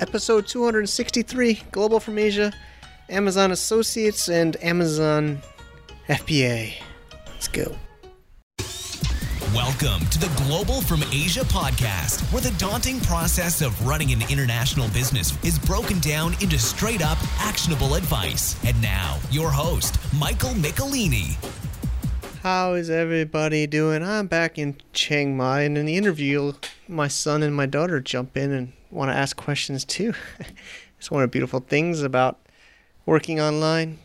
episode 263 Global from Asia, Amazon Associates, and Amazon FBA. Let's go. Welcome to the Global from Asia podcast, where the daunting process of running an international business is broken down into straight up actionable advice. And now, your host, Michael Michelini. How is everybody doing? I'm back in Chiang Mai, and in the interview, my son and my daughter jump in and want to ask questions too. it's one of the beautiful things about working online.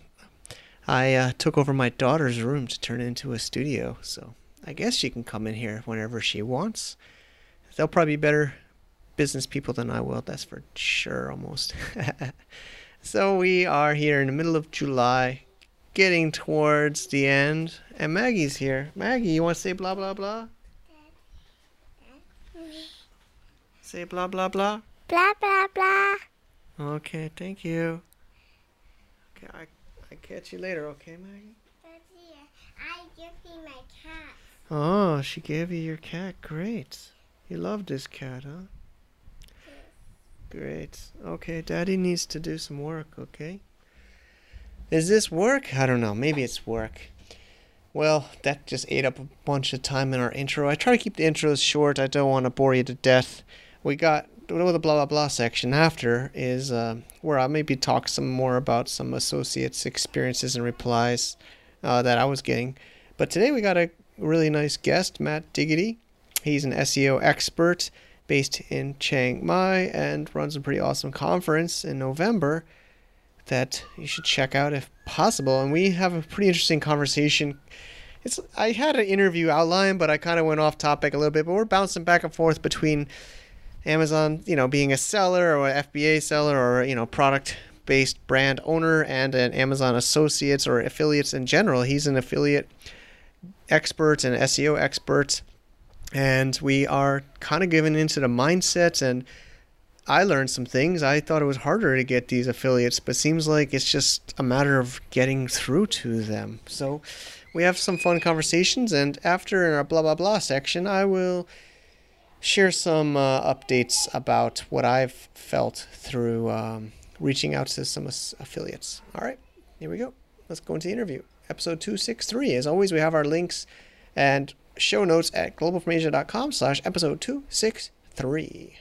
I uh, took over my daughter's room to turn it into a studio, so I guess she can come in here whenever she wants. They'll probably be better business people than I will, that's for sure, almost. so we are here in the middle of July, getting towards the end, and Maggie's here. Maggie, you want to say blah blah blah? Say blah blah blah. Blah blah blah. Okay, thank you. Okay, I I catch you later. Okay, Maggie. I give you my cat. Oh, she gave you your cat. Great. You love this cat, huh? Great. Okay, Daddy needs to do some work. Okay. Is this work? I don't know. Maybe it's work. Well, that just ate up a bunch of time in our intro. I try to keep the intros short. I don't want to bore you to death. We got the blah blah blah section after is uh, where I maybe talk some more about some associates' experiences and replies uh, that I was getting. But today we got a really nice guest, Matt Diggity. He's an SEO expert based in Chiang Mai and runs a pretty awesome conference in November that you should check out if possible. And we have a pretty interesting conversation. It's I had an interview outline, but I kind of went off topic a little bit. But we're bouncing back and forth between Amazon, you know, being a seller or an FBA seller or you know product based brand owner and an Amazon associates or affiliates in general. He's an affiliate expert and SEO expert, and we are kind of given into the mindset and I learned some things. I thought it was harder to get these affiliates, but seems like it's just a matter of getting through to them. So we have some fun conversations, and after our blah blah blah section, I will share some uh, updates about what I've felt through um, reaching out to some affiliates. All right, here we go. Let's go into the interview. Episode 263. As always, we have our links and show notes at globalfromasia.com slash episode 263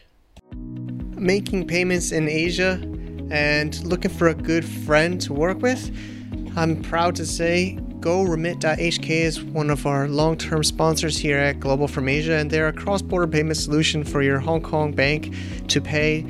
making payments in Asia and looking for a good friend to work with, I'm proud to say GoRemit.hk is one of our long term sponsors here at Global from Asia, and they're a cross border payment solution for your Hong Kong bank to pay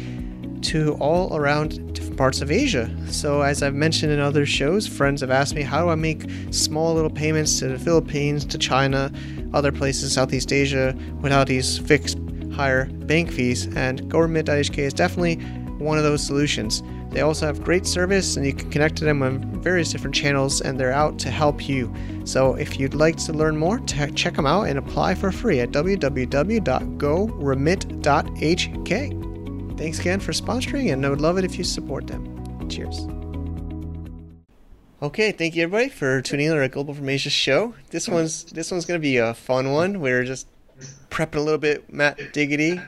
to all around different parts of Asia. So, as I've mentioned in other shows, friends have asked me how do I make small little payments to the Philippines, to China, other places, Southeast Asia, without these fixed higher bank fees, and GoRemit.hk is definitely one of those solutions. They also have great service, and you can connect to them on various different channels, and they're out to help you. So, if you'd like to learn more, t- check them out and apply for free at www.goremit.hk. Thanks again for sponsoring, and I would love it if you support them. Cheers. Okay, thank you everybody for tuning in to our Global Asia show. This one's this one's gonna be a fun one. We're just prepping a little bit. Matt Diggity,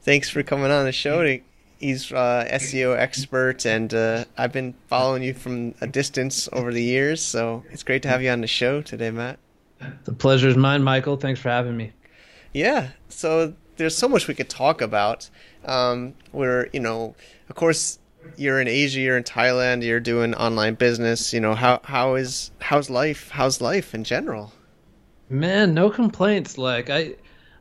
thanks for coming on the show. He's uh, SEO expert, and uh, I've been following you from a distance over the years. So it's great to have you on the show today, Matt. The pleasure is mine, Michael. Thanks for having me. Yeah. So there's so much we could talk about. Um, where you know, of course, you're in Asia, you're in Thailand, you're doing online business. You know, how how is how's life? How's life in general? Man, no complaints. Like I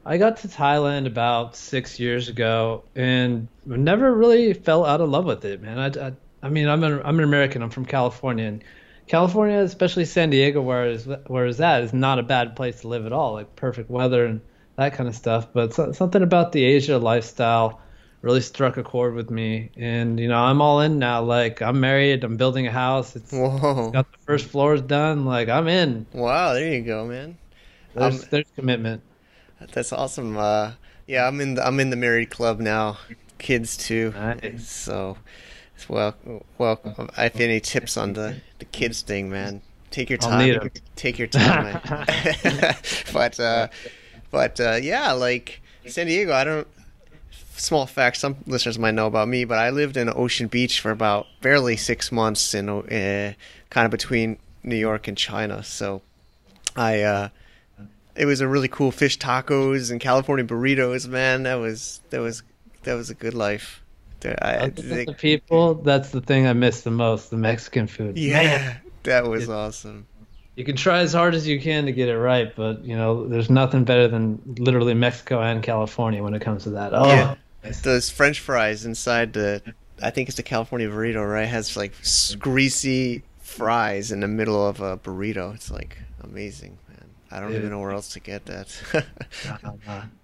I got to Thailand about six years ago and never really fell out of love with it, man. I, I, I mean, I'm an, I'm an American. I'm from California, and California, especially San Diego, where is where is that, is not a bad place to live at all. Like perfect weather and that kind of stuff. But so, something about the Asia lifestyle really struck a chord with me, and you know, I'm all in now. Like I'm married, I'm building a house. It's Whoa. got the first floors done. Like I'm in. Wow, there you go, man. There's Um, there's commitment. That's awesome. Uh, yeah, I'm in the I'm in the married club now. Kids too. Nice. So, well, well. If any tips on the the kids thing, man, take your time. Take your time. but uh, but uh, yeah, like San Diego, I don't small fact some listeners might know about me, but I lived in Ocean Beach for about barely six months in uh, kind of between New York and China. So I uh, it was a really cool fish tacos and California burritos. Man, that was that was that was a good life. I, the people, that's the thing I miss the most, the Mexican food. Yeah, Man. that was awesome. You can try as hard as you can to get it right, but you know, there's nothing better than literally Mexico and California when it comes to that. Oh, yeah. those French fries inside the, I think it's the California burrito, right? Has like greasy fries in the middle of a burrito. It's like amazing. I don't even know where else to get that.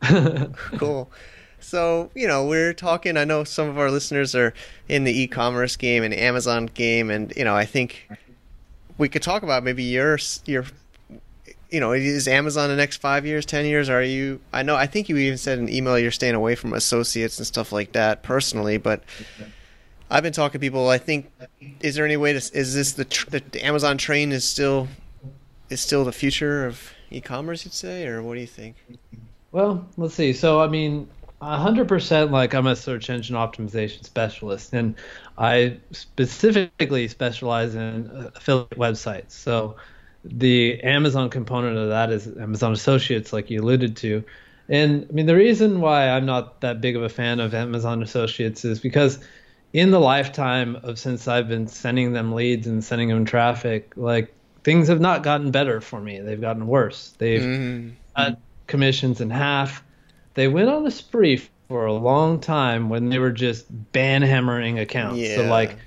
cool. So, you know, we're talking. I know some of our listeners are in the e commerce game and Amazon game. And, you know, I think we could talk about maybe your, your, you know, is Amazon the next five years, 10 years? Are you, I know, I think you even said in an email you're staying away from associates and stuff like that personally, but I've been talking to people. I think, is there any way to, is this the, the Amazon train is still, is still the future of e commerce, you'd say? Or what do you think? Well, let's see. So, I mean, hundred percent. Like I'm a search engine optimization specialist, and I specifically specialize in affiliate websites. So the Amazon component of that is Amazon Associates, like you alluded to. And I mean, the reason why I'm not that big of a fan of Amazon Associates is because in the lifetime of since I've been sending them leads and sending them traffic, like things have not gotten better for me. They've gotten worse. They've mm. cut commissions in half they went on a spree for a long time when they were just ban hammering accounts. Yeah. So like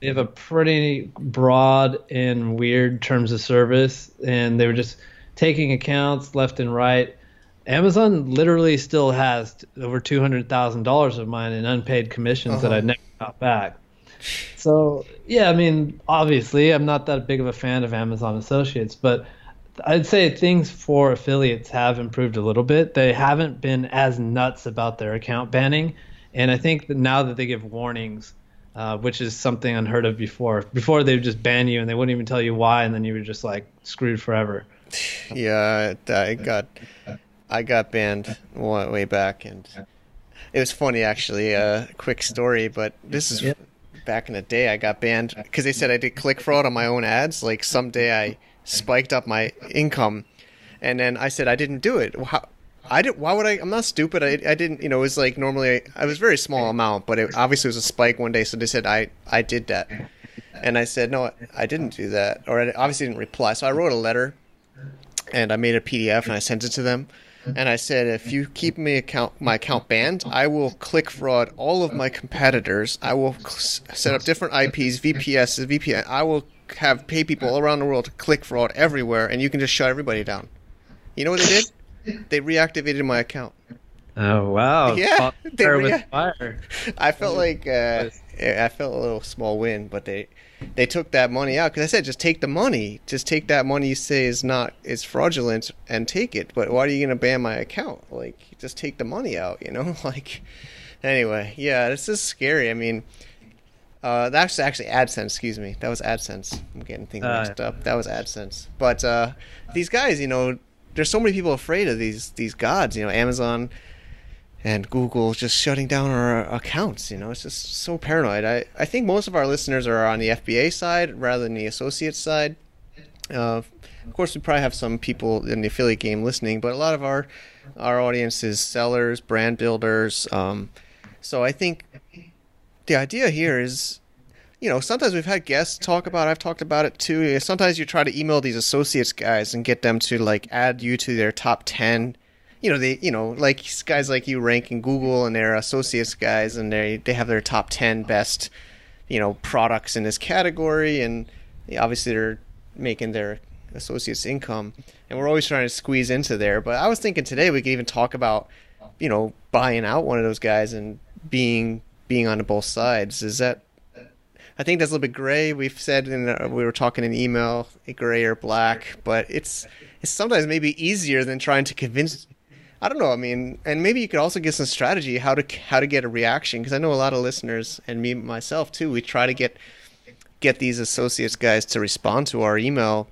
they have a pretty broad and weird terms of service and they were just taking accounts left and right. Amazon literally still has over two hundred thousand dollars of mine in unpaid commissions uh-huh. that I never got back. So yeah, I mean, obviously, I'm not that big of a fan of Amazon Associates, but I'd say things for affiliates have improved a little bit. They haven't been as nuts about their account banning, and I think that now that they give warnings, uh, which is something unheard of before. Before they would just ban you and they wouldn't even tell you why, and then you were just like screwed forever. Yeah, I got I got banned way back, and it was funny actually. A uh, quick story, but this is yep. Back in the day. I got banned because they said I did click fraud on my own ads. Like someday I spiked up my income, and then I said I didn't do it. How, I did. Why would I? I'm not stupid. I, I didn't. You know, it was like normally I was very small amount, but it obviously was a spike one day. So they said I I did that, and I said no, I didn't do that, or I obviously didn't reply. So I wrote a letter, and I made a PDF and I sent it to them. And I said, if you keep me account my account banned, I will click fraud all of my competitors. I will set up different IPs, VPS, VPN. I will have pay people all around the world to click fraud everywhere, and you can just shut everybody down. You know what they did? They reactivated my account. Oh wow! Yeah, they rea- fire. I felt like uh, I felt a little small win, but they they took that money out because I said just take the money, just take that money you say is not is fraudulent and take it. But why are you gonna ban my account? Like just take the money out, you know? Like anyway, yeah, this is scary. I mean, uh, that's actually AdSense. Excuse me. That was AdSense. I'm getting things uh, mixed up. That was AdSense. But uh, these guys, you know, there's so many people afraid of these these gods. You know, Amazon and Google just shutting down our accounts. You know, it's just so paranoid. I I think most of our listeners are on the FBA side rather than the associate side. Uh, of course, we probably have some people in the affiliate game listening, but a lot of our our audience is sellers, brand builders. Um, so I think the idea here is you know, sometimes we've had guests talk about. I've talked about it too. Sometimes you try to email these associates guys and get them to like add you to their top ten. You know, they you know like guys like you rank in Google and they're associates guys and they they have their top ten best you know products in this category and obviously they're making their associates income and we're always trying to squeeze into there. But I was thinking today we could even talk about you know buying out one of those guys and being being on both sides. Is that? I think that's a little bit gray. We've said in uh, we were talking in email, gray or black, but it's it's sometimes maybe easier than trying to convince. I don't know. I mean, and maybe you could also get some strategy how to how to get a reaction because I know a lot of listeners and me myself too. We try to get get these associates guys to respond to our email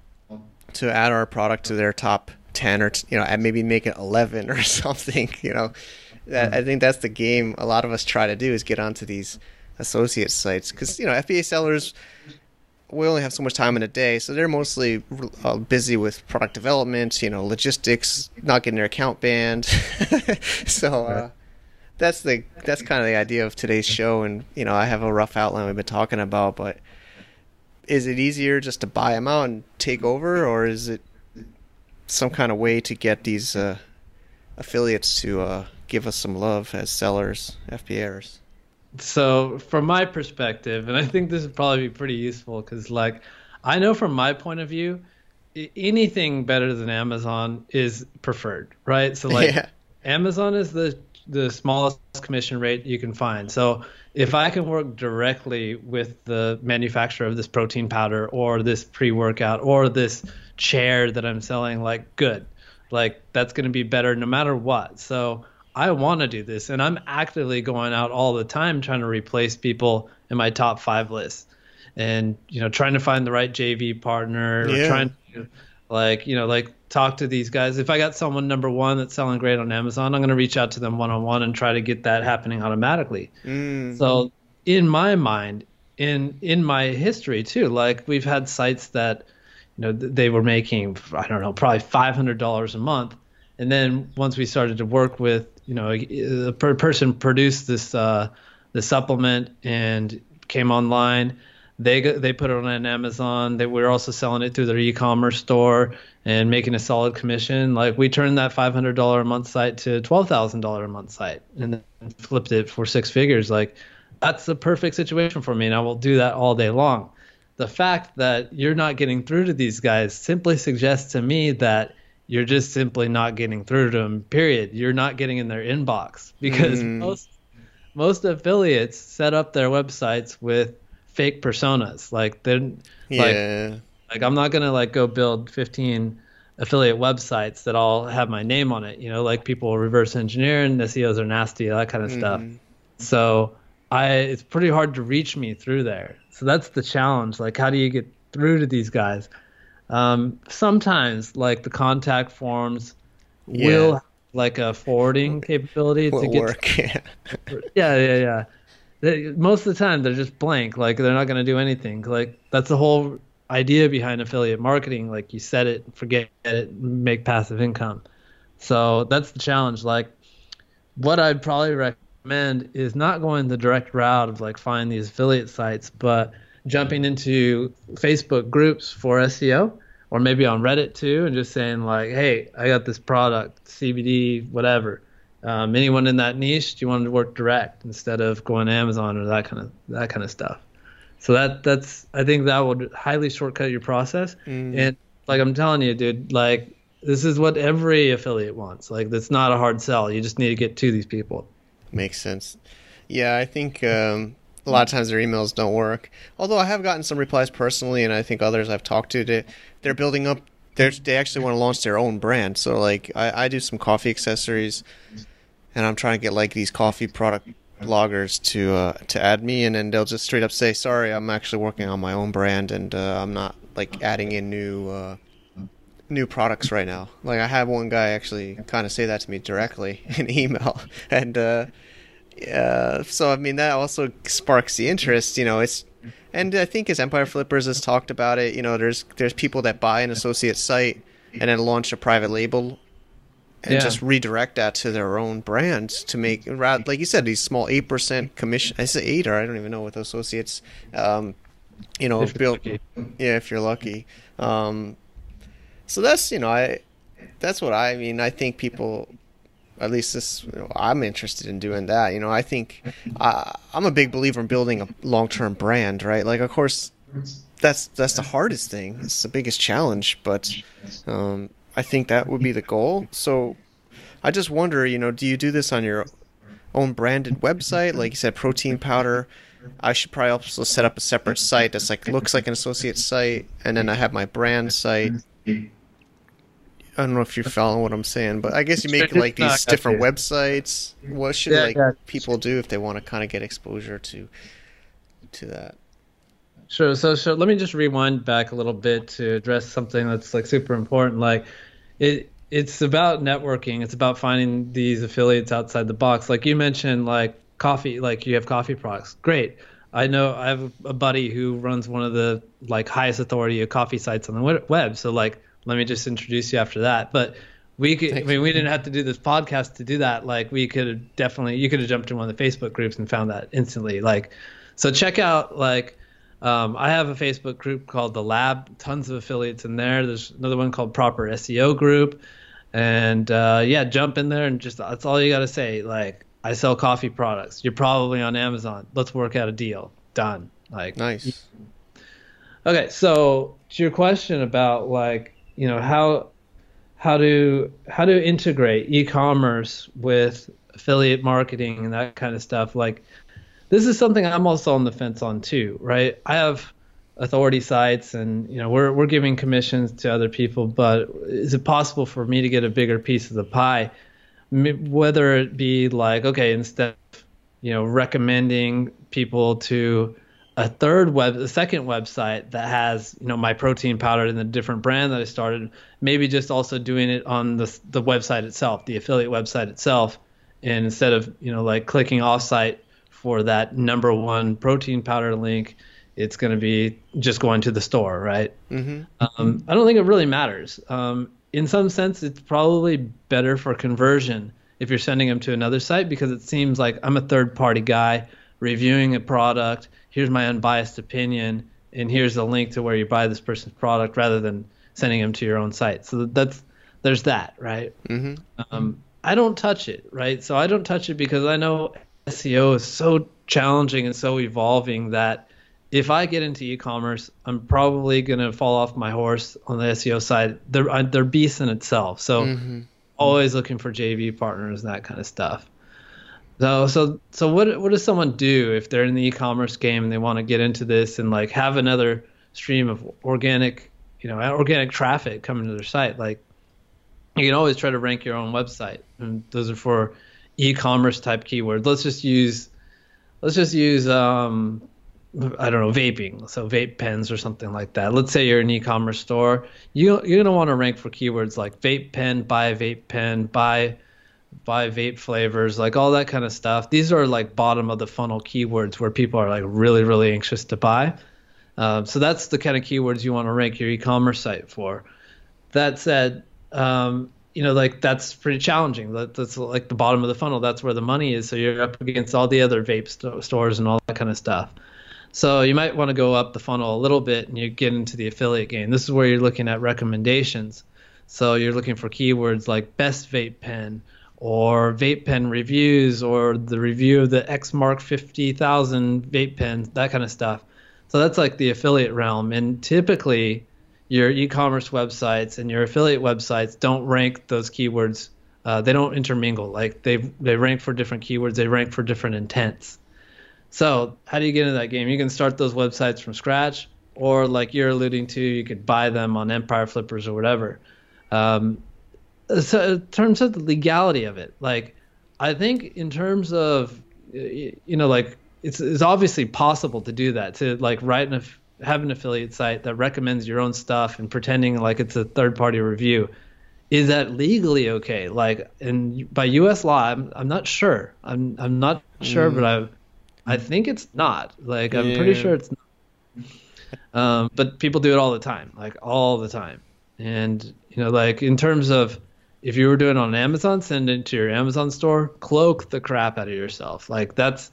to add our product to their top 10 or you know and maybe make it 11 or something you know that I think that's the game a lot of us try to do is get onto these associate sites because you know FBA sellers we only have so much time in a day, so they're mostly uh, busy with product development, you know, logistics, not getting their account banned. so uh, that's the that's kind of the idea of today's show, and you know, I have a rough outline we've been talking about, but is it easier just to buy them out and take over, or is it some kind of way to get these uh, affiliates to uh, give us some love as sellers, FBAers? So, from my perspective, and I think this would probably be pretty useful because, like, I know from my point of view, anything better than Amazon is preferred, right? So, like, yeah. Amazon is the the smallest commission rate you can find. So, if I can work directly with the manufacturer of this protein powder or this pre workout or this chair that I'm selling, like, good. Like, that's going to be better no matter what. So, I want to do this, and I'm actively going out all the time trying to replace people in my top five list, and you know, trying to find the right JV partner, yeah. or trying to like you know like talk to these guys. If I got someone number one that's selling great on Amazon, I'm going to reach out to them one on one and try to get that happening automatically. Mm. So in my mind, in in my history too, like we've had sites that you know they were making I don't know probably five hundred dollars a month and then once we started to work with you know the per- person produced this uh, the supplement and came online. They they put it on an Amazon. They were also selling it through their e-commerce store and making a solid commission. Like we turned that $500 a month site to $12,000 a month site and then flipped it for six figures. Like that's the perfect situation for me and I will do that all day long. The fact that you're not getting through to these guys simply suggests to me that you're just simply not getting through to them period. You're not getting in their inbox. Because mm. most most affiliates set up their websites with fake personas. Like they're yeah. like like I'm not gonna like go build 15 affiliate websites that all have my name on it. You know like people reverse engineer and the SEOs are nasty that kind of mm. stuff. So I it's pretty hard to reach me through there. So that's the challenge. Like how do you get through to these guys um, sometimes, like the contact forms yeah. will like a forwarding capability will to get work. To, yeah, yeah, yeah. They, most of the time, they're just blank. Like they're not going to do anything. Like that's the whole idea behind affiliate marketing. Like you set it, forget it, make passive income. So that's the challenge. Like what I'd probably recommend is not going the direct route of like find these affiliate sites, but jumping into Facebook groups for SEO or maybe on Reddit too and just saying like, hey, I got this product, CBD, whatever. Um, anyone in that niche, do you want to work direct instead of going to Amazon or that kind of that kind of stuff? So that that's I think that would highly shortcut your process. Mm. And like I'm telling you, dude, like this is what every affiliate wants. Like that's not a hard sell. You just need to get to these people. Makes sense. Yeah, I think um, a lot of times their emails don't work. Although I have gotten some replies personally, and I think others I've talked to, they, they're building up. They're, they actually want to launch their own brand. So like I, I do some coffee accessories, and I'm trying to get like these coffee product bloggers to uh, to add me, and then they'll just straight up say, "Sorry, I'm actually working on my own brand, and uh, I'm not like adding in new." Uh, new products right now. Like I had one guy actually kind of say that to me directly in email, and uh, uh, so I mean that also sparks the interest. You know, it's and I think as Empire Flippers has talked about it, you know, there's there's people that buy an associate site and then launch a private label and yeah. just redirect that to their own brands to make like you said these small eight percent commission. I say eight or I don't even know with associates. Um, you know, if built, yeah, if you're lucky. Um, so that's you know I that's what I mean. I think people at least this you know, i'm interested in doing that. You know i think uh, i'm a big believer in building a long-term brand right? Like of course that's that's the hardest thing. It's the biggest challenge but um, i think that would be the goal. So i just wonder you know do you do this on your own branded website? Like you said protein powder. I should probably also set up a separate site that's like looks like an associate site, and then I have my brand site, I don't know if you're following what I'm saying, but I guess you make like these different websites. What should yeah, like yeah. people do if they want to kind of get exposure to to that? Sure. So, so let me just rewind back a little bit to address something that's like super important. Like, it it's about networking. It's about finding these affiliates outside the box. Like you mentioned, like coffee, like you have coffee products. Great. I know I have a buddy who runs one of the like highest authority of coffee sites on the web. So like, let me just introduce you after that. But we could, I mean, we didn't have to do this podcast to do that. Like, we could have definitely, you could have jumped in one of the Facebook groups and found that instantly. Like, so check out like, um, I have a Facebook group called the Lab. Tons of affiliates in there. There's another one called Proper SEO Group, and uh, yeah, jump in there and just that's all you got to say. Like, I sell coffee products. You're probably on Amazon. Let's work out a deal. Done. Like nice. Okay, so to your question about like you know how how to how to integrate e-commerce with affiliate marketing and that kind of stuff like this is something I'm also on the fence on too, right? I have authority sites and you know we're we're giving commissions to other people, but is it possible for me to get a bigger piece of the pie? whether it be like okay instead of you know recommending people to a third web a second website that has you know my protein powder and the different brand that I started maybe just also doing it on the the website itself the affiliate website itself and instead of you know like clicking offsite for that number one protein powder link it's going to be just going to the store right mm-hmm. um, I don't think it really matters um, in some sense, it's probably better for conversion if you're sending them to another site because it seems like I'm a third party guy reviewing a product. Here's my unbiased opinion, and here's a link to where you buy this person's product rather than sending them to your own site. So that's there's that, right? Mm-hmm. Um, I don't touch it, right? So I don't touch it because I know SEO is so challenging and so evolving that if I get into e-commerce, I'm probably gonna fall off my horse on the SEO side. They're they're beasts in itself. So mm-hmm. always looking for JV partners and that kind of stuff. So so so what what does someone do if they're in the e-commerce game and they want to get into this and like have another stream of organic you know organic traffic coming to their site? Like you can always try to rank your own website, and those are for e-commerce type keywords. Let's just use let's just use um, I don't know, vaping, so vape pens or something like that. Let's say you're an e-commerce store, you you're gonna want to rank for keywords like vape pen, buy vape pen, buy buy vape flavors, like all that kind of stuff. These are like bottom of the funnel keywords where people are like really really anxious to buy. Um, so that's the kind of keywords you want to rank your e-commerce site for. That said, um, you know, like that's pretty challenging. That, that's like the bottom of the funnel. That's where the money is. So you're up against all the other vape st- stores and all that kind of stuff. So you might want to go up the funnel a little bit and you get into the affiliate game. This is where you're looking at recommendations. So you're looking for keywords like best vape pen or vape pen reviews or the review of the X Mark 50,000 vape pens, that kind of stuff. So that's like the affiliate realm. And typically, your e-commerce websites and your affiliate websites don't rank those keywords. Uh, they don't intermingle. Like they they rank for different keywords. They rank for different intents. So how do you get into that game? You can start those websites from scratch, or like you're alluding to, you could buy them on Empire Flippers or whatever. Um, so in terms of the legality of it, like I think in terms of you know like it's it's obviously possible to do that to like write an have an affiliate site that recommends your own stuff and pretending like it's a third party review. Is that legally okay? Like, and by U.S. law, I'm, I'm not sure. I'm I'm not sure, mm. but I've I think it's not. Like I'm yeah. pretty sure it's not. Um, but people do it all the time, like all the time. And you know, like in terms of if you were doing it on Amazon, send it to your Amazon store, cloak the crap out of yourself. Like that's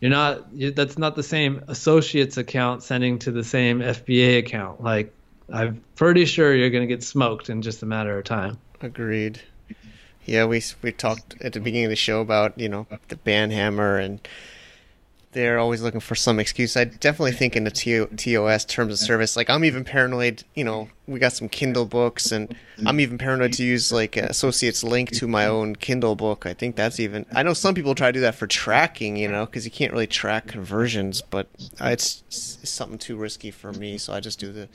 you're not that's not the same associates account sending to the same FBA account. Like I'm pretty sure you're going to get smoked in just a matter of time. Agreed. Yeah, we we talked at the beginning of the show about you know the banhammer and they're always looking for some excuse. I definitely think in the TOS terms of service, like I'm even paranoid. You know, we got some Kindle books, and I'm even paranoid to use like associates link to my own Kindle book. I think that's even. I know some people try to do that for tracking, you know, because you can't really track conversions, but uh, it's, it's something too risky for me, so I just do the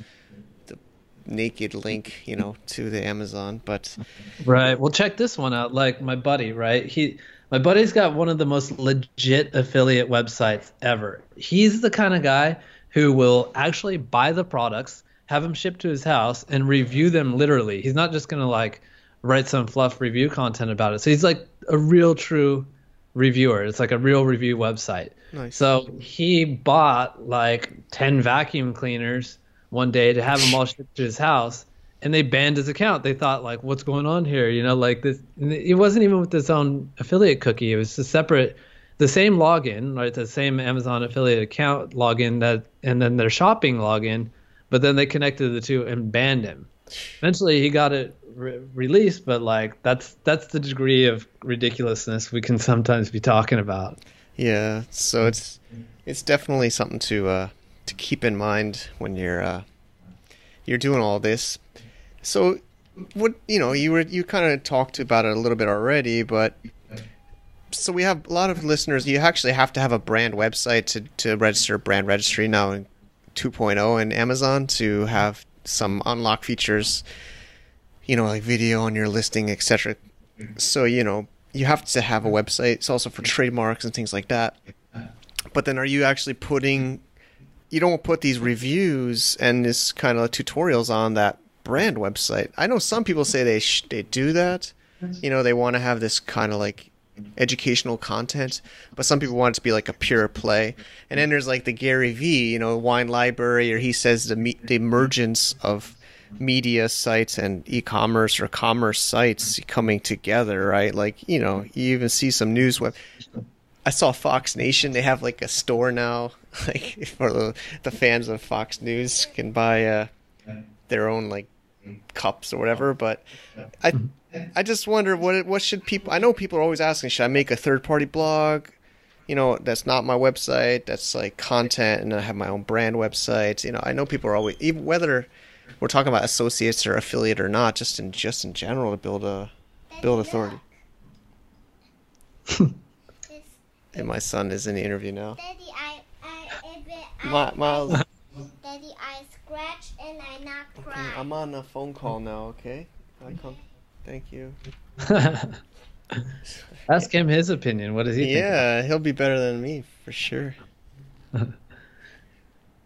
the naked link, you know, to the Amazon. But right, well, check this one out. Like my buddy, right? He my buddy's got one of the most legit affiliate websites ever. He's the kind of guy who will actually buy the products, have them shipped to his house, and review them literally. He's not just gonna like write some fluff review content about it. So he's like a real true reviewer. It's like a real review website. Nice. So he bought like 10 vacuum cleaners one day to have them all shipped to his house and they banned his account. They thought like what's going on here? You know, like this it wasn't even with his own affiliate cookie. It was a separate the same login, right? The same Amazon affiliate account login that and then their shopping login, but then they connected the two and banned him. Eventually he got it re- released, but like that's that's the degree of ridiculousness we can sometimes be talking about. Yeah, so it's it's definitely something to uh, to keep in mind when you're uh, you're doing all this. So, what you know, you were you kind of talked about it a little bit already, but so we have a lot of listeners. You actually have to have a brand website to to register brand registry now in 2.0 and Amazon to have some unlock features. You know, like video on your listing, etc. So you know, you have to have a website. It's also for trademarks and things like that. But then, are you actually putting? You don't put these reviews and this kind of tutorials on that brand website. I know some people say they sh- they do that. You know, they want to have this kind of like educational content, but some people want it to be like a pure play. And then there's like the Gary V, you know, wine library, or he says the me- the emergence of media sites and e-commerce or commerce sites coming together, right? Like, you know, you even see some news web. I saw Fox Nation. They have like a store now, like for the, the fans of Fox News can buy uh, their own like cups or whatever. But I, mm-hmm. I just wonder what what should people? I know people are always asking, should I make a third party blog? You know, that's not my website. That's like content, and I have my own brand website. You know, I know people are always even whether we're talking about associates or affiliate or not, just in just in general to build a build authority. And my son is in the interview now. Daddy, I, I, if I, Mi- Miles, Daddy, I scratch and I not cry. I'm on a phone call now. Okay, I come. Thank you. Ask him his opinion. What does he think? Yeah, he'll be better than me for sure.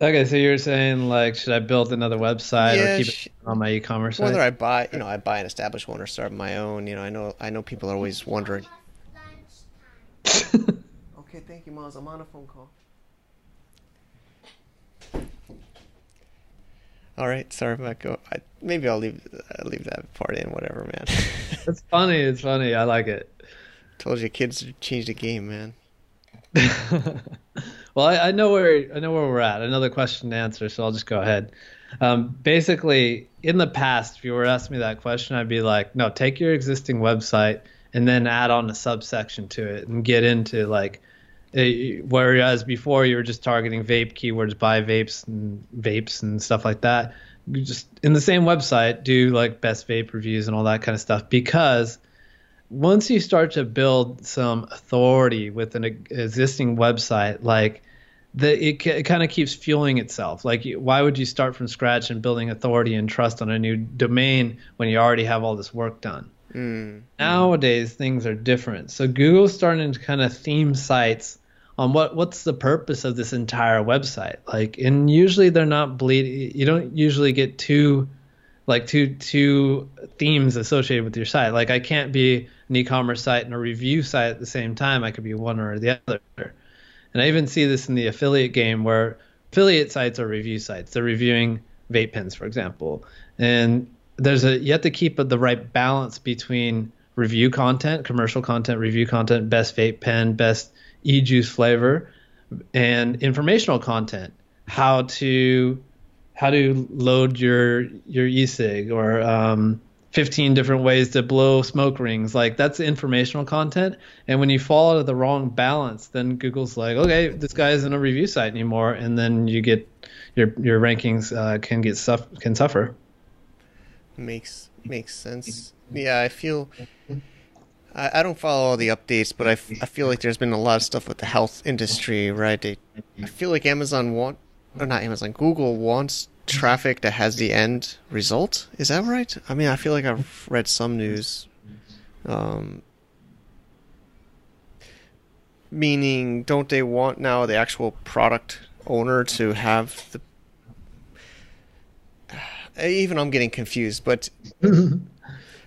Okay, so you're saying like, should I build another website Yeah, or keep sh- it on my e-commerce site? Whether I buy, you know, I buy an established one or start my own. You know, I know, I know people are always wondering. Okay, thank you, Miles. I'm on a phone call. All right, sorry I go. I, maybe I'll leave I'll leave that part in. Whatever, man. it's funny. It's funny. I like it. Told you, kids changed the game, man. well, I, I know where I know where we're at. Another question to answer, so I'll just go ahead. Um, basically, in the past, if you were asking me that question, I'd be like, no, take your existing website and then add on a subsection to it and get into like. Eh, Whereas before you were just targeting vape keywords, buy vapes and vapes and stuff like that. You just in the same website do like best vape reviews and all that kind of stuff because once you start to build some authority with an existing website, like the it, it kind of keeps fueling itself. Like, why would you start from scratch and building authority and trust on a new domain when you already have all this work done? Mm. Nowadays, things are different. So Google's starting to kind of theme sites on what what's the purpose of this entire website. Like, and usually they're not bleed. You don't usually get two like two two themes associated with your site. Like I can't be an e-commerce site and a review site at the same time. I could be one or the other. And I even see this in the affiliate game where affiliate sites are review sites. They're reviewing vape pens, for example. And there's a you have to keep the right balance between review content, commercial content, review content, best vape pen, best e-juice flavor, and informational content. How to how to load your your e-cig or um, 15 different ways to blow smoke rings like that's informational content and when you fall out of the wrong balance then google's like okay this guy isn't a review site anymore and then you get your your rankings uh, can get suff- can suffer Makes makes sense. Yeah, I feel. I, I don't follow all the updates, but I, f- I feel like there's been a lot of stuff with the health industry, right? They, I feel like Amazon want, or not Amazon, Google wants traffic that has the end result. Is that right? I mean, I feel like I've read some news. Um, meaning, don't they want now the actual product owner to have the even I'm getting confused, but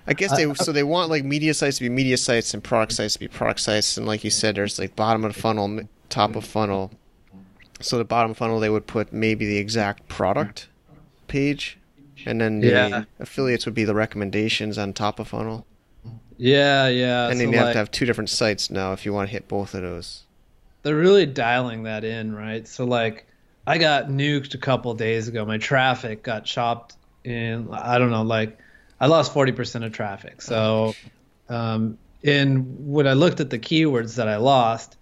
I guess uh, they uh, so they want like media sites to be media sites and product sites to be product sites, and like you said, there's like bottom of the funnel, top of funnel. So the bottom funnel they would put maybe the exact product page, and then the Yeah. affiliates would be the recommendations on top of funnel. Yeah, yeah. and so then you have like- to have two different sites now if you want to hit both of those. they're really dialing that in, right? So like I got nuked a couple days ago. My traffic got chopped in I don't know, like I lost 40% of traffic. So um and when I looked at the keywords that I lost,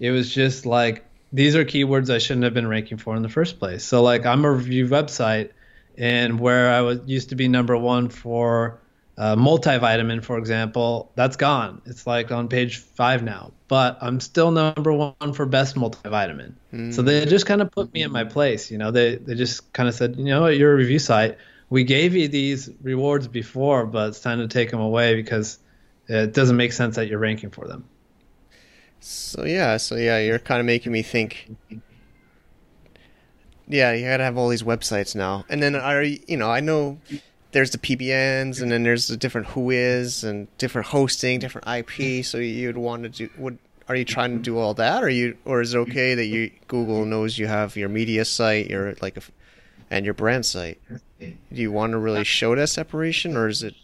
it was just like these are keywords I shouldn't have been ranking for in the first place. So like I'm a review website and where I was used to be number 1 for uh, multivitamin, for example, that's gone. It's like on page five now, but I'm still number one for best multivitamin. So they just kind of put me in my place. You know, they they just kind of said, you know what, you're a review site. We gave you these rewards before, but it's time to take them away because it doesn't make sense that you're ranking for them. So yeah, so yeah, you're kind of making me think. Yeah, you gotta have all these websites now, and then are you know I know there's the PBNs, and then there's the different WHOIS and different hosting, different IP. So you'd want to do would are you trying to do all that, or you or is it okay that you Google knows you have your media site, your like a, and your brand site? Do you want to really show that separation, or is it?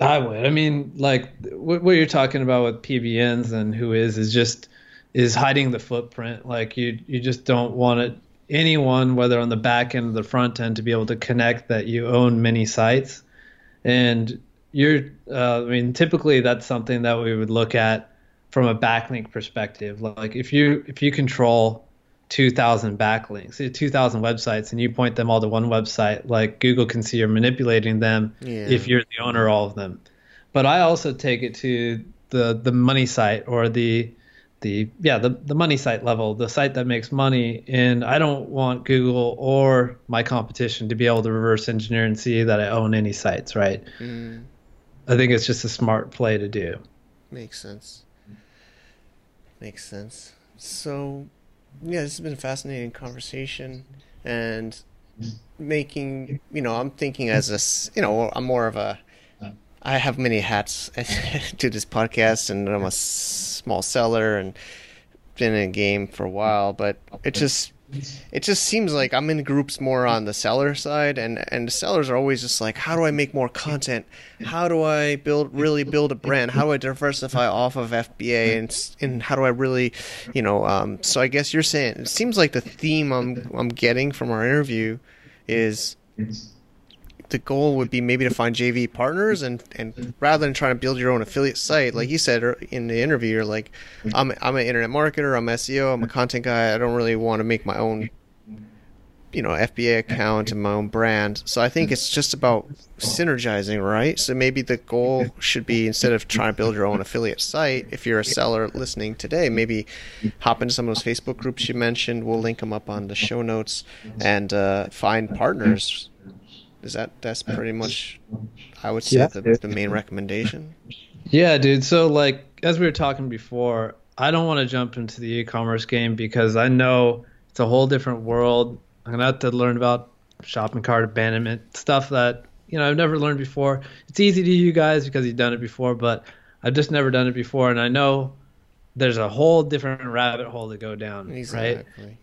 I would. I mean, like what, you're talking about with PBNs and WHOIS is just is hiding the footprint. Like you you just don't want it anyone, whether on the back end or the front end, to be able to connect that you own many sites. And you're, uh, I mean, typically that's something that we would look at from a backlink perspective. Like if you if you control 2,000 backlinks, 2,000 websites, and you point them all to one website, like Google can see you're manipulating them Yeah. if you're the owner of all of them. But I also take it to the the money site or the the yeah the the money site level, the site that makes money, and I don't want Google or my competition to be able to reverse engineer and see that I own any sites, right? Mm, I think it's just a smart play to do. makes sense. Makes sense. So, yeah, this has been a fascinating conversation, and making you know I'm thinking as a, you know I'm more of a I have many hats to this podcast, and I'm a small seller and been in a game for a while, but it just it just seems like I'm in groups more on the seller side, and and sellers are always just like, how do I make more content? How do I build really build a brand? How do I diversify off of FBA, and and how do I really, you know? Um, so I guess you're saying it seems like the theme I'm I'm getting from our interview is the goal would be maybe to find JV partners and, and rather than trying to build your own affiliate site, like you said in the interview, you're like, I'm I'm an internet marketer, I'm SEO, I'm a content guy. I don't really want to make my own, you know, FBA account and my own brand. So I think it's just about synergizing, right? So maybe the goal should be instead of trying to build your own affiliate site, if you're a seller listening today, maybe hop into some of those Facebook groups you mentioned. We'll link them up on the show notes and uh, find partners. Is that that's uh, pretty much I would say Yeah. the, the main recommendation. Yeah, dude. So like as we were talking before, I don't want to jump into the e-commerce game because I know it's a whole different world. I'm gonna have to learn about shopping cart abandonment stuff that you know I've never learned before. It's easy to you guys because you've done it before, but I've just never done it before, and I know there's a whole different rabbit hole to go down, right? Exactly.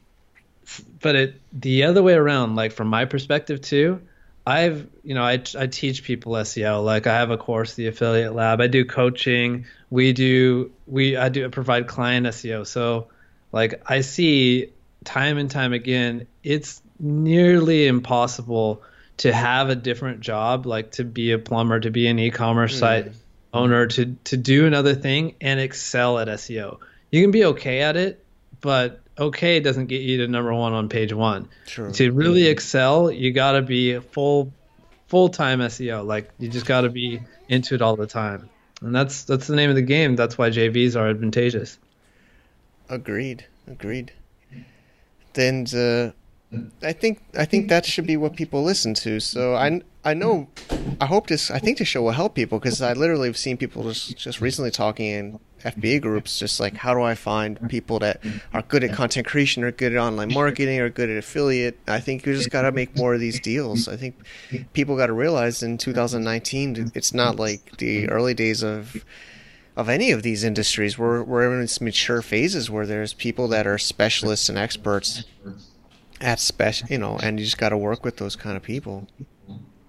but it the other way around like from my perspective too i've you know I, I teach people seo like i have a course the affiliate lab. I do coaching. We do we i do provide client seo so like i see time and time again it's nearly impossible to have a different job like to be a plumber to be an e-commerce mm. site owner to to do another thing and excel at seo you can be okay at it but okay doesn't get you to number one on page one. True. To really excel, you got to be full full time SEO. Like you just got to be into it all the time, and that's that's the name of the game. That's why JVs are advantageous. Agreed. Agreed. Then uh, I think I think that should be what people listen to. So I I know I hope this I think this show will help people because I literally have seen people just just recently talking and FBA groups, just like how do I find people that are good at content creation, or good at online marketing, or good at affiliate. I think you just got to make more of these deals. I think people got to realize in 2019, it's not like the early days of of any of these industries. We're we're in its mature phases where there's people that are specialists and experts at special, you know, and you just got to work with those kind of people.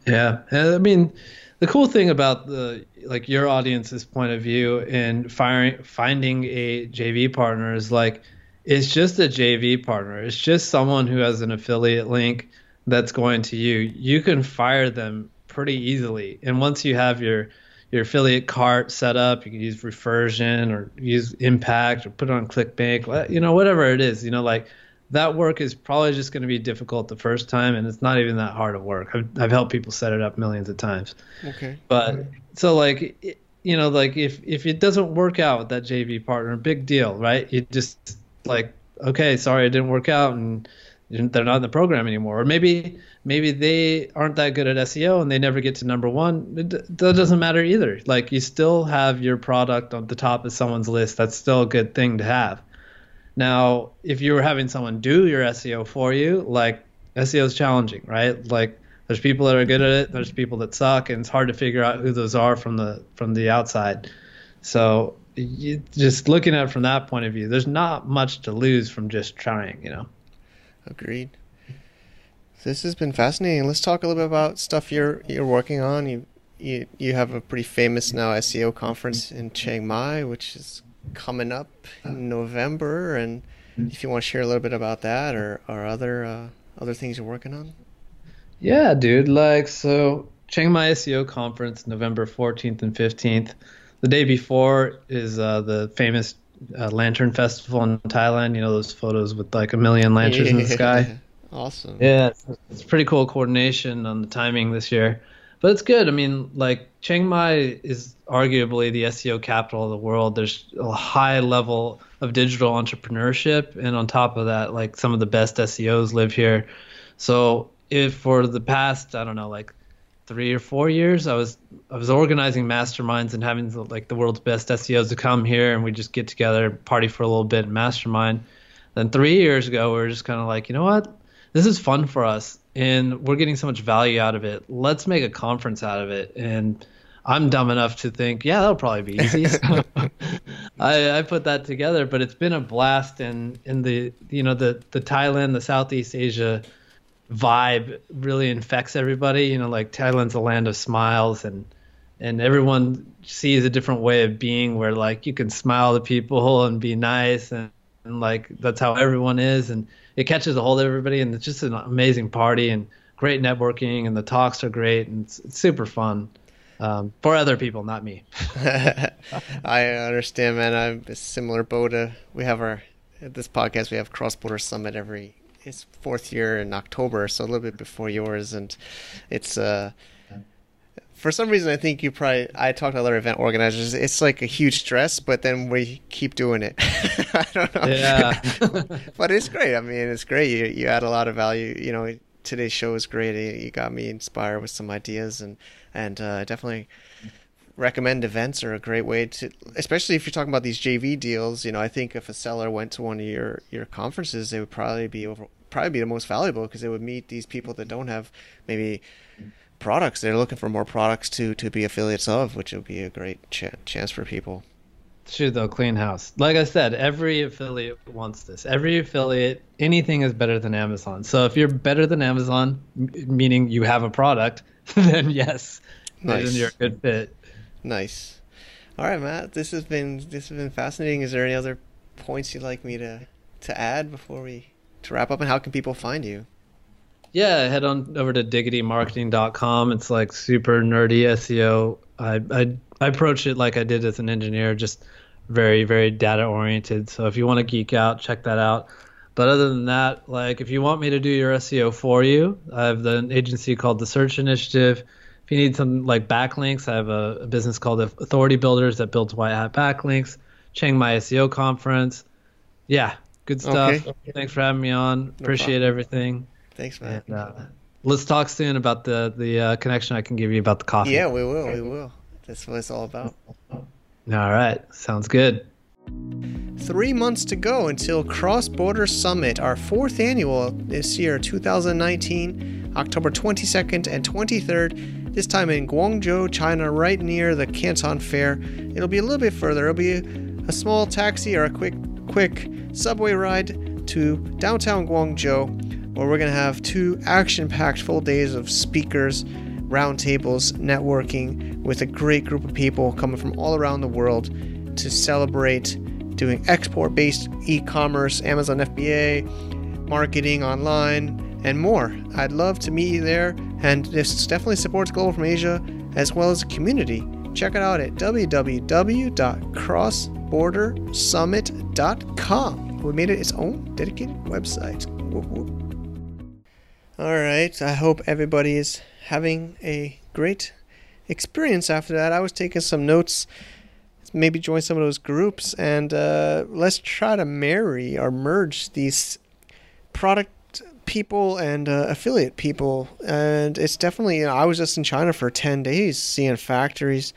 Yeah, I mean, the cool thing about the like your audience's point of view in firing finding a JV partner is like it's just a JV partner. It's just someone who has an affiliate link that's going to you. You can fire them pretty easily, and once you have your your affiliate cart set up. You can use Refersion or use Impact or put it on ClickBank, you know, whatever it is. You know, like that work is probably just going to be difficult the first time, and it's not even that hard of work. I've, I've helped people set it up millions of times. Okay. But so like, you know, like if if it doesn't work out with that JV partner, big deal, right? You just like, okay, sorry, it didn't work out, and they're not in the program anymore. Or maybe maybe they aren't that good at SEO and they never get to number one. It, that doesn't matter either. Like you still have your product on the top of someone's list. That's still a good thing to have. Now, if you were having someone do your SEO for you, like SEO is challenging, right? Like there's people that are good at it, there's people that suck, and it's hard to figure out who those are from the from the outside. So you, just looking at it from that point of view, there's not much to lose from just trying, you know. Agreed. This has been fascinating. Let's talk a little bit about stuff you're you're working on. You you you have a pretty famous now SEO conference in Chiang Mai, which is coming up in November, and if you want to share a little bit about that or or other uh, other things you're working on. Yeah, dude. Like so, Chiang Mai SEO conference, November 14th and 15th. The day before is uh, the famous uh, Lantern Festival in Thailand. You know those photos with like a million lanterns yeah. in the sky. Awesome. Yeah, it's, it's pretty cool coordination on the timing this year. But it's good. I mean, like Chiang Mai is arguably the SEO capital of the world. There's a high level of digital entrepreneurship, and on top of that, like some of the best SEOs live here. So if for the past, I don't know, like three or four years, I was I was organizing masterminds and having like the world's best SEOs to come here, and we just get together, party for a little bit, and mastermind. Then three years ago, we were just kind of like, you know what? this is fun for us and we're getting so much value out of it. Let's make a conference out of it. And I'm dumb enough to think, yeah, that'll probably be easy. I, I put that together, but it's been a blast. And in the you know the the Thailand, the Southeast Asia vibe really infects everybody. You know, like Thailand's a land of smiles, and and everyone sees a different way of being, where like you can smile to people and be nice, and, and like that's how everyone is. And it catches a hold of everybody, and it's just an amazing party and great networking, and the talks are great, and it's, it's super fun. Um, for other people, not me. I understand, man. I'm a similar boat. Uh, we have our at this podcast. We have Cross Border Summit every it's fourth year in October, so a little bit before yours, and it's uh for some reason, I think you probably. I talked to other event organizers. It's like a huge stress, but then we keep doing it. I don't know. Yeah. but it's great. I mean, it's great. You you add a lot of value. You know, today's show is great. You got me inspired with some ideas, and and uh, definitely recommend events are a great way to, especially if you're talking about these JV deals. You know, I think if a seller went to one of your your conferences, they would probably be over probably be the most valuable because they would meet these people that don't have maybe products. They're looking for more products to to be affiliates of, which would be a great ch- chance for people. True though, clean house. Like I said, every affiliate wants this. Every affiliate, anything is better than Amazon. So if you're better than Amazon, m- meaning you have a product, then yes, nice. then you're a good fit. Nice. All right, Matt. This has been this has been fascinating. Is there any other points you'd like me to to add before we to wrap up? And how can people find you? Yeah, head on over to diggitymarketing.com. It's like super nerdy SEO. I, I I approach it like I did as an engineer, just very very data oriented. So if you want to geek out, check that out. But other than that, like if you want me to do your SEO for you, I have an agency called the Search Initiative. If you need some like backlinks, I have a, a business called Authority Builders that builds white hat backlinks. Chiang Mai SEO conference. Yeah, good stuff. Okay. Thanks for having me on. No Appreciate problem. everything. Thanks, man. And, uh, let's talk soon about the the uh, connection I can give you about the coffee. Yeah, we will. We will. That's what it's all about. All right. Sounds good. Three months to go until Cross Border Summit, our fourth annual this year, 2019, October 22nd and 23rd. This time in Guangzhou, China, right near the Canton Fair. It'll be a little bit further. It'll be a small taxi or a quick, quick subway ride to downtown Guangzhou, where we're gonna have two action-packed full days of speakers, roundtables, networking with a great group of people coming from all around the world to celebrate doing export based e commerce, Amazon FBA, marketing online, and more. I'd love to meet you there, and this definitely supports Global from Asia as well as the community. Check it out at www.crossbordersummit.com. We made it its own dedicated website. Whoop, whoop. All right, I hope everybody is having a great experience after that. I was taking some notes maybe join some of those groups and uh, let's try to marry or merge these product people and uh, affiliate people. And it's definitely, you know, I was just in China for 10 days seeing factories.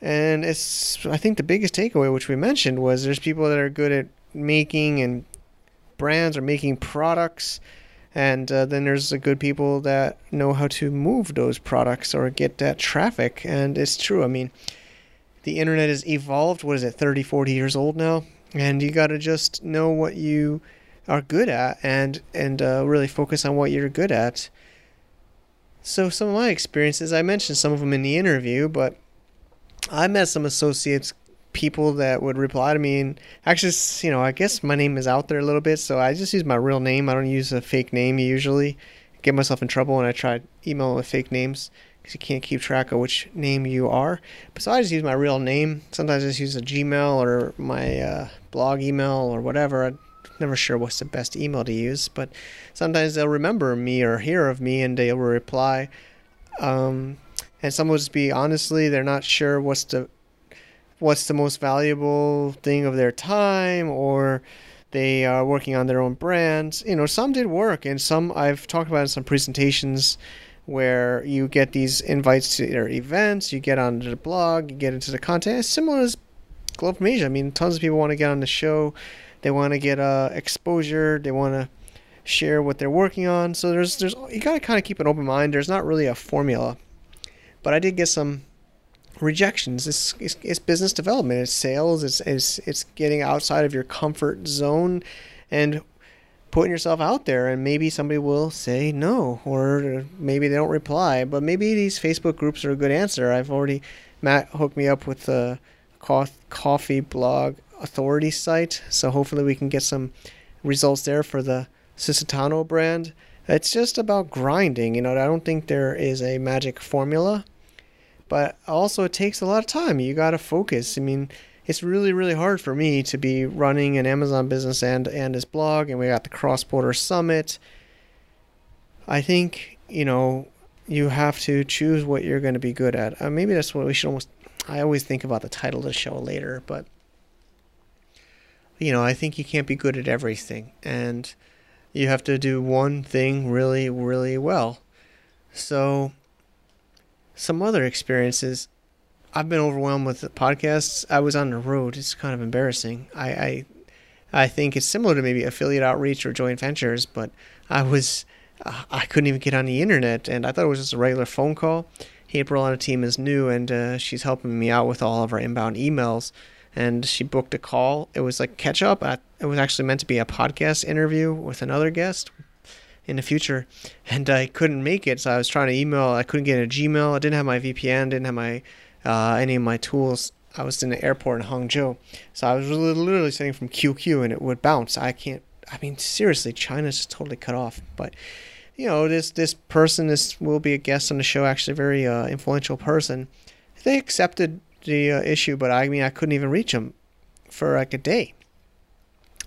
And it's, I think the biggest takeaway, which we mentioned, was there's people that are good at making and brands are making products. And uh, then there's the good people that know how to move those products or get that traffic. And it's true. I mean, the internet has evolved. What is it, 30, 40 years old now? And you got to just know what you are good at and and uh, really focus on what you're good at. So some of my experiences, I mentioned some of them in the interview, but I met some associates, people that would reply to me, and actually, you know, I guess my name is out there a little bit, so I just use my real name. I don't use a fake name usually. get myself in trouble when I try email with fake names because you can't keep track of which name you are. But so I just use my real name. Sometimes I just use a Gmail or my uh, blog email or whatever. I'm never sure what's the best email to use, but sometimes they'll remember me or hear of me and they will reply. Um, and some will just be honestly, they're not sure what's the what's the most valuable thing of their time or they are working on their own brands. You know, some did work and some I've talked about in some presentations where you get these invites to their events, you get onto the blog, you get into the content. It's similar as Globe Asia. I mean, tons of people want to get on the show, they want to get uh, exposure, they want to share what they're working on. So there's there's you got to kind of keep an open mind. There's not really a formula, but I did get some rejections. It's, it's, it's business development. It's sales. It's, it's it's getting outside of your comfort zone, and putting yourself out there. And maybe somebody will say no or maybe they don't reply. But maybe these facebook groups are a good answer. I've already matt hooked me up with the coffee blog authority site. So hopefully we can get some results there for the Susitano brand. It's just about grinding. You know i don't think there is a magic formula but also it takes a lot of time you got to focus i mean it's really really hard for me to be running an Amazon business and and his blog and we got the cross border summit. I think, you know, you have to choose what you're going to be good at. Uh, maybe that's what we should almost I always think about the title of the show later, but you know, I think you can't be good at everything and you have to do one thing really really well. So some other experiences I've been overwhelmed with podcasts. I was on the road. It's kind of embarrassing. I, I, I think it's similar to maybe affiliate outreach or joint ventures, but I was, uh, I couldn't even get on the internet, and I thought it was just a regular phone call. April on a team is new, and uh, she's helping me out with all of our inbound emails. And she booked a call. It was like catch up. I, it was actually meant to be a podcast interview with another guest in the future, and I couldn't make it. So I was trying to email. I couldn't get a Gmail. I didn't have my VPN. Didn't have my uh, any of my tools. I was in the airport in Hangzhou, so I was literally sending from QQ and it would bounce. I can't. I mean, seriously, China's just totally cut off. But you know, this this person this will be a guest on the show. Actually, a very uh, influential person. They accepted the uh, issue, but I mean, I couldn't even reach them for like a day.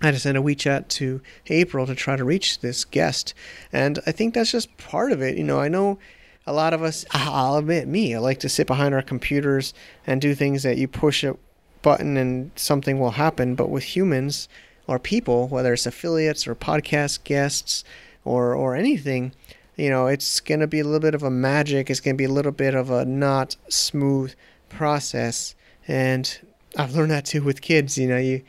I had to send a WeChat to April to try to reach this guest, and I think that's just part of it. You know, I know a lot of us, I'll admit me, I like to sit behind our computers and do things that you push a button and something will happen. But with humans or people, whether it's affiliates or podcast guests or, or anything, you know, it's going to be a little bit of a magic. It's going to be a little bit of a not smooth process. And I've learned that too with kids. You know, you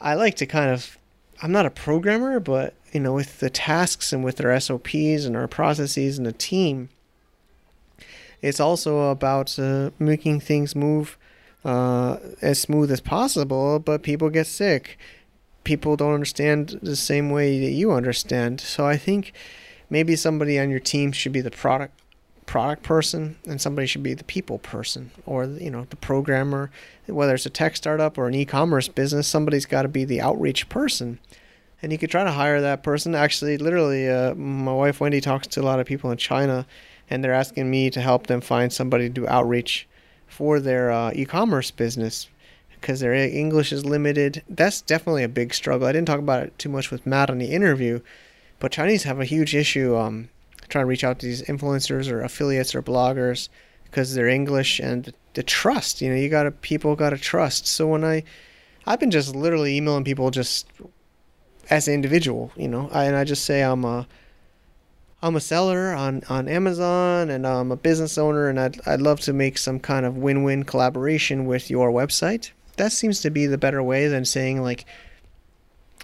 I like to kind of I'm not a programmer, but you know, with the tasks and with our SOPs and our processes and the team, it's also about uh, making things move uh, as smooth as possible. But people get sick. People don't understand the same way that you understand. So I think maybe somebody on your team should be the product product person and somebody should be the people person or you know the programmer. Whether it's a tech startup or an e-commerce business somebody's got to be the outreach person. And you could try to hire that person. Actually literally uh, my wife wendy talks to a lot of people in china and they're asking me to help them find somebody to do outreach for their uh, e-commerce business because their english is limited. That's definitely a big struggle. I didn't talk about it too much with matt on the interview but chinese have a huge issue um, trying to reach out to these influencers or affiliates or bloggers because they're English and the trust. You know, you gotta people gotta trust. So when I, I've been just literally emailing people just as an individual. You know, I, and I just say I'm a. I'm a seller on, on Amazon and I'm a business owner and I'd, I'd love to make some kind of win-win collaboration with your website. That seems to be the better way than saying like,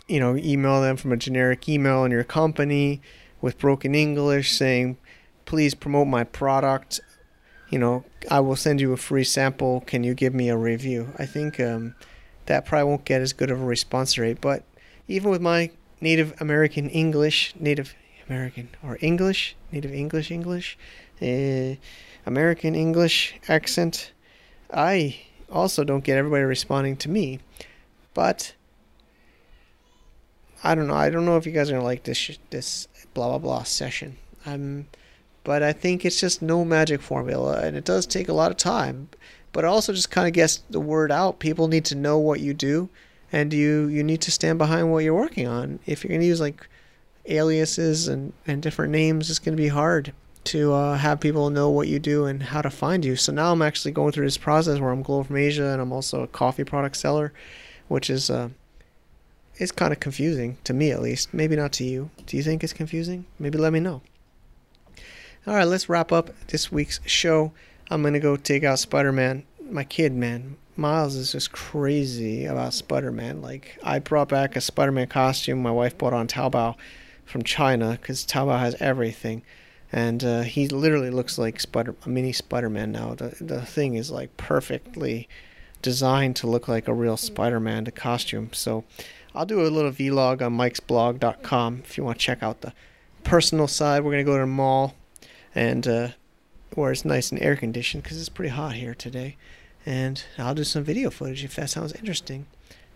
you know, email them from a generic email in your company with broken English saying, please promote my product. You know, I will send you a free sample. Can you give me a review? I think um, that probably won't get as good of a response rate. But even with my Native American English, Native American or English, Native English English, uh, American English accent, I also don't get everybody responding to me. But I don't know. I don't know if you guys are gonna like this this blah blah blah session. Um, but I think it's just no magic formula, and it does take a lot of time. But also just kind of gets the word out. People need to know what you do, and you you need to stand behind what you're working on. If you're gonna use like aliases and and different names, it's gonna be hard to uh, have people know what you do and how to find you. So now I'm actually going through this process where I'm Global from Asia, and I'm also a coffee product seller, which is. Uh, it's kind of confusing to me at least. Maybe not to you. Do you think it's confusing? Maybe let me know. All right, let's wrap up this week's show. I'm to go take out Spider Man. My kid, man. Miles is just crazy about Spider Man. Like, I brought back a Spider Man costume my wife bought on Taobao from China because Taobao has everything. And uh, he literally looks like Spider, a mini Spider Man now. The, the thing is like perfectly designed to look like a real Spider Man, the costume. So, I'll do a little vlog on mikesblog.com if you want to check out the personal side. We're going to go to the mall and uh, where it's nice and air conditioned because it's pretty hot here today. And I'll do some video footage if that sounds interesting.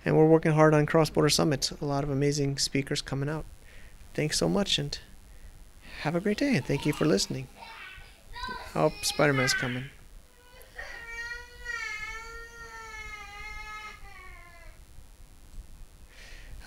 And we're working hard on Cross Border Summit. A lot of amazing speakers coming out. Thanks so much and have a great day. And thank you for listening. Oh, Spider Man's coming.